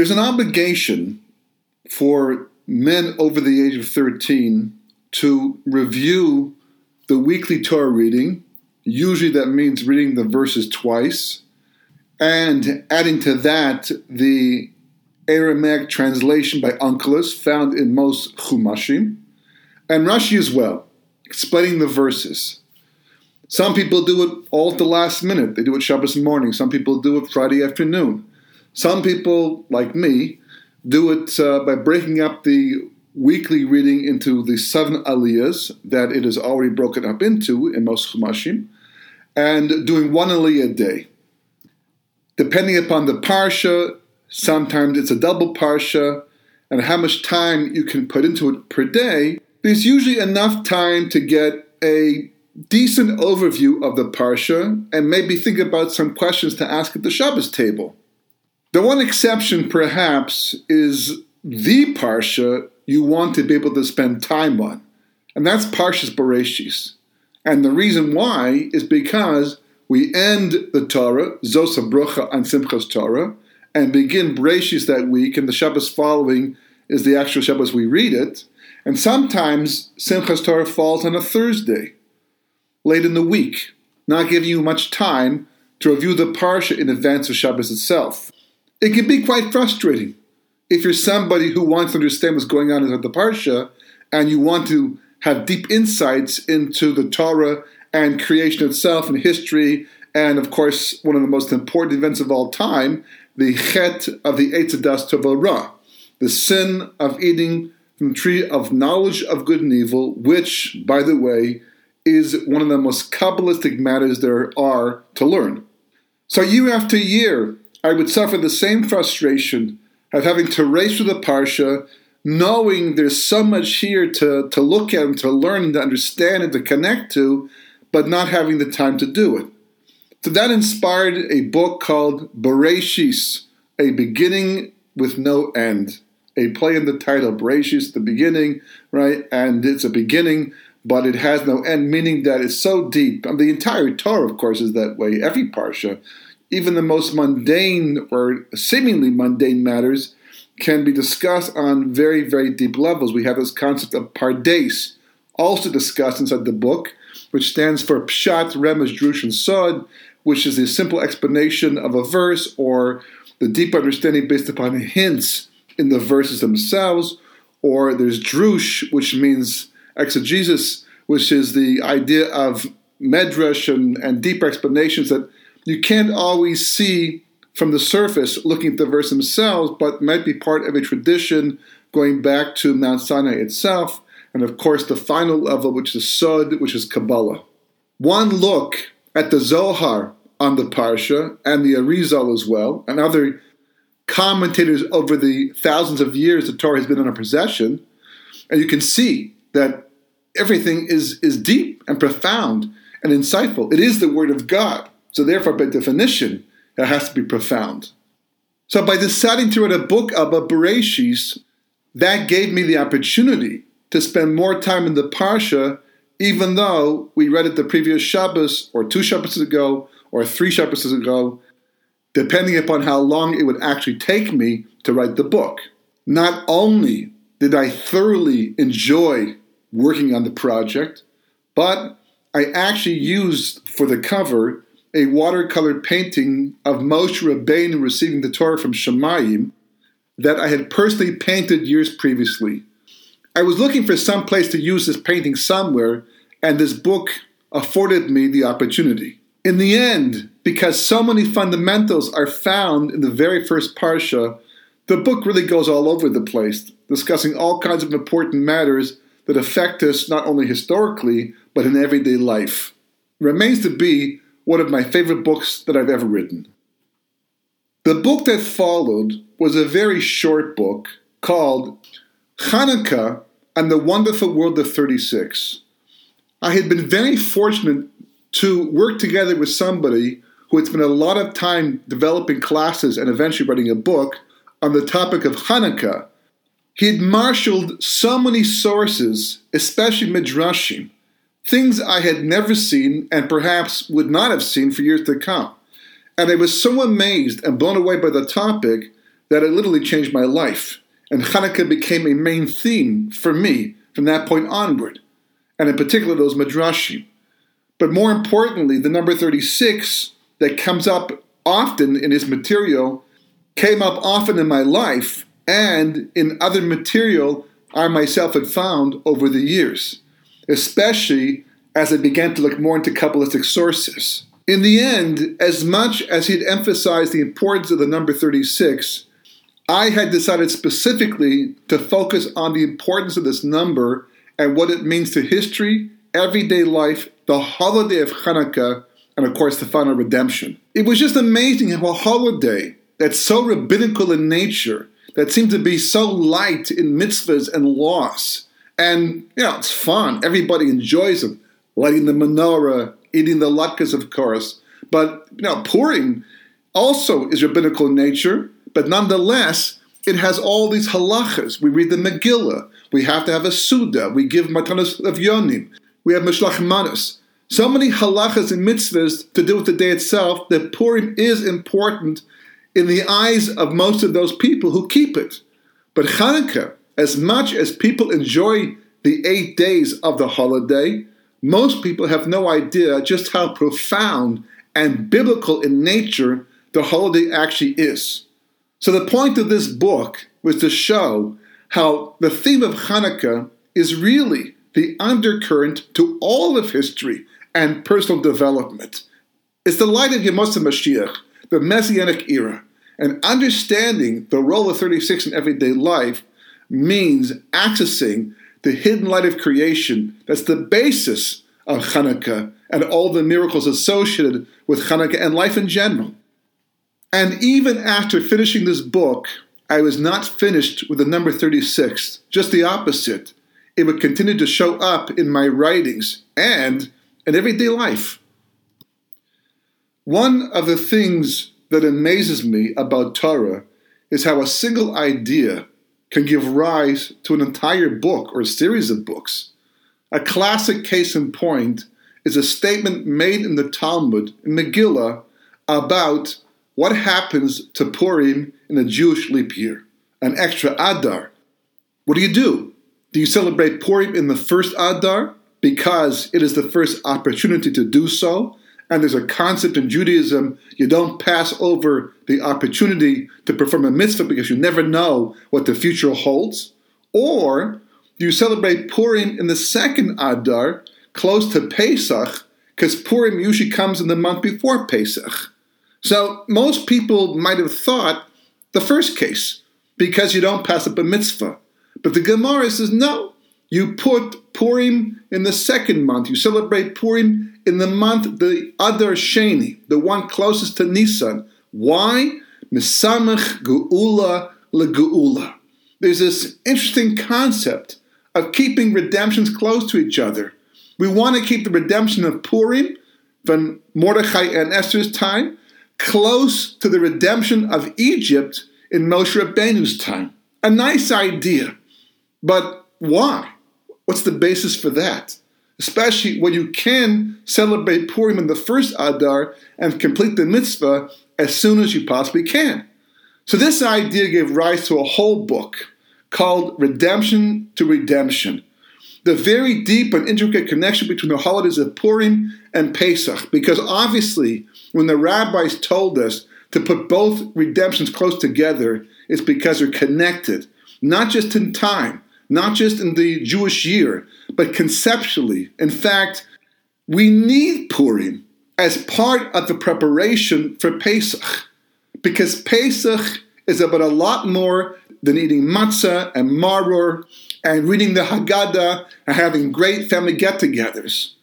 There's an obligation for men over the age of 13 to review the weekly Torah reading. Usually that means reading the verses twice and adding to that the Aramaic translation by Onkelos found in most Chumashim, and Rashi as well, explaining the verses. Some people do it all at the last minute. They do it Shabbos morning. Some people do it Friday afternoon. Some people, like me, do it uh, by breaking up the weekly reading into the seven aliyahs that it is already broken up into in most chumashim, and doing one aliyah a day. Depending upon the parsha, sometimes it's a double parsha, and how much time you can put into it per day, there's usually enough time to get a decent overview of the parsha and maybe think about some questions to ask at the Shabbos table. The one exception, perhaps, is the parsha you want to be able to spend time on, and that's Parshas Bereshis. And the reason why is because we end the Torah, Zosa Brucha and Simchas Torah, and begin Bereshis that week, and the Shabbos following is the actual Shabbos we read it. And sometimes Simchas Torah falls on a Thursday, late in the week, not giving you much time to review the Parsha in advance of Shabbos itself. It can be quite frustrating if you're somebody who wants to understand what's going on in the Parsha and you want to have deep insights into the Torah and creation itself and history, and of course, one of the most important events of all time, the Chet of the Eitzadas Tovah the sin of eating from the tree of knowledge of good and evil, which, by the way, is one of the most Kabbalistic matters there are to learn. So, year after year, I would suffer the same frustration of having to race through the Parsha, knowing there's so much here to, to look at and to learn and to understand and to connect to, but not having the time to do it. So that inspired a book called Bereshis, A Beginning with No End. A play in the title, Bereshis, the beginning, right? And it's a beginning, but it has no end, meaning that it's so deep. And the entire Torah, of course, is that way. Every Parsha, even the most mundane or seemingly mundane matters, can be discussed on very, very deep levels. We have this concept of pardes, also discussed inside the book, which stands for Pshat, Remez, Drush, and Sod, which is the simple explanation of a verse or the deep understanding based upon hints in the verses themselves. Or there's Drush, which means exegesis, which is the idea of medrash and, and deeper explanations that you can't always see from the surface looking at the verse themselves, but might be part of a tradition going back to Mount Sinai itself and of course the final level, which is Sod, which is Kabbalah. One look at the Zohar on the Parsha and the Arizal as well, and other commentators over the thousands of years the Torah has been in our possession, and you can see that everything is, is deep and profound and insightful. It is the Word of God, so therefore, by definition, it has to be profound. So, by deciding to write a book about Bereshis, that gave me the opportunity to spend more time in the Parsha, even though we read it the previous Shabbos, or two Shabbos ago, or three Shabbos ago, depending upon how long it would actually take me to write the book. Not only did I thoroughly enjoy working on the project, but I actually used for the cover a watercolor painting of Moshe Rabbeinu receiving the Torah from Shemayim that I had personally painted years previously. I was looking for some place to use this painting somewhere, and this book afforded me the opportunity. In the end, because so many fundamentals are found in the very first Parsha, the book really goes all over the place, discussing all kinds of important matters that affect us not only historically, but in everyday life. Remains to be one of my favorite books that I've ever written. The book that followed was a very short book called Hanukkah and the Wonderful World of 36. I had been very fortunate to work together with somebody who had spent a lot of time developing classes and eventually writing a book on the topic of Hanukkah. He had marshaled so many sources, especially Midrashim, things I had never seen and perhaps would not have seen for years to come. And I was so amazed and blown away by the topic that it literally changed my life. And Hanukkah became a main theme for me from that point onward, and in particular those midrashim. But more importantly, the number 36 that comes up often in his material came up often in my life and in other material I myself had found over the years, especially as I began to look more into Kabbalistic sources. In the end, as much as he'd emphasized the importance of the number 36, I had decided specifically to focus on the importance of this number and what it means to history, everyday life, the holiday of Hanukkah, and of course the final redemption. It was just amazing how a holiday that's so rabbinical in nature, that seemed to be so light in mitzvahs and laws, and you know, it's fun. Everybody enjoys them. Lighting the menorah, eating the latkes, of course. But you know, Purim also is rabbinical in nature, but nonetheless, it has all these halachas. We read the Megillah. We have to have a Seudah. We give matanas of Yonim. We have Mishlach Manas. So many halachas and mitzvahs to do with the day itself that Purim is important in the eyes of most of those people who keep it. But Hanukkah, as much as people enjoy the eight days of the holiday, most people have no idea just how profound and biblical in nature the holiday actually is. So, the point of this book was to show how the theme of Hanukkah is really the undercurrent to all of history and personal development. It's the light of Yemos Mashiach, the Messianic era, and understanding the role of 36 in everyday life means accessing the hidden light of creation that's the basis of Hanukkah and all the miracles associated with Hanukkah and life in general. And even after finishing this book, I was not finished with the number 36, just the opposite. It would continue to show up in my writings and in everyday life. One of the things that amazes me about Torah is how a single idea can give rise to an entire book or a series of books. A classic case in point is a statement made in the Talmud, in Megillah, about what happens to Purim in a Jewish leap year, an extra Adar. What do you do? Do you celebrate Purim in the first Adar because it is the first opportunity to do so? And there's a concept in Judaism you don't pass over the opportunity to perform a mitzvah because you never know what the future holds. Or you celebrate Purim in the second Adar, close to Pesach, because Purim usually comes in the month before Pesach. So most people might have thought the first case, because you don't pass up a mitzvah. But the Gemara says no, you put Purim in the second month. You celebrate Purim in the month, the Adar Sheni, the one closest to Nisan. Why? Misamach Geula LeGeula. There's this interesting concept of keeping redemptions close to each other. We want to keep the redemption of Purim from Mordechai and Esther's time close to the redemption of Egypt in Moshe Rabbeinu's time. A nice idea, but why? What's the basis for that? Especially when you can celebrate Purim in the first Adar and complete the mitzvah as soon as you possibly can. So, this idea gave rise to a whole book called Redemption to Redemption. The very deep and intricate connection between the holidays of Purim and Pesach, because obviously, when the rabbis told us to put both redemptions close together, it's because they're connected, not just in time, not just in the Jewish year, but conceptually. In fact, we need Purim as part of the preparation for Pesach, because Pesach is about a lot more than eating matzah and maror and reading the Haggadah and having great family get togethers.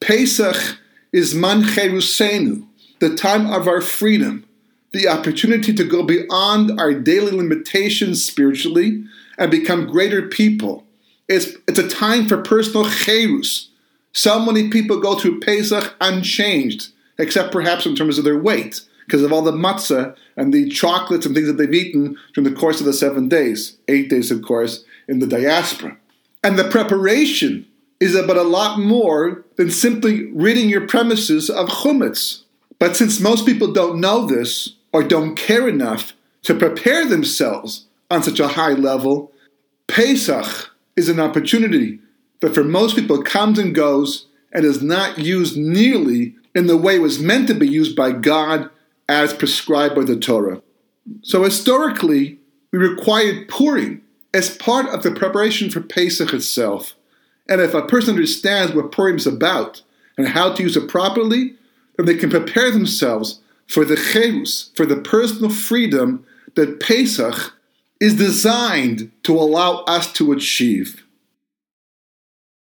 Pesach is Zman Cherusenu, the time of our freedom, the opportunity to go beyond our daily limitations spiritually and become greater people. It's, it's a time for personal cherus. So many people go through Pesach unchanged, except perhaps in terms of their weight, because of all the matzah and the chocolates and things that they've eaten during the course of the seven days. Eight days, of course, in the diaspora. And the preparation is about a lot more than simply ridding your premises of chumetz. But since most people don't know this or don't care enough to prepare themselves on such a high level, Pesach is an opportunity that for most people comes and goes and is not used nearly in the way it was meant to be used by God as prescribed by the Torah. So historically, we required Purim as part of the preparation for Pesach itself. And if a person understands what Purim is about and how to use it properly, then they can prepare themselves for the cherus, for the personal freedom that Pesach is designed to allow us to achieve.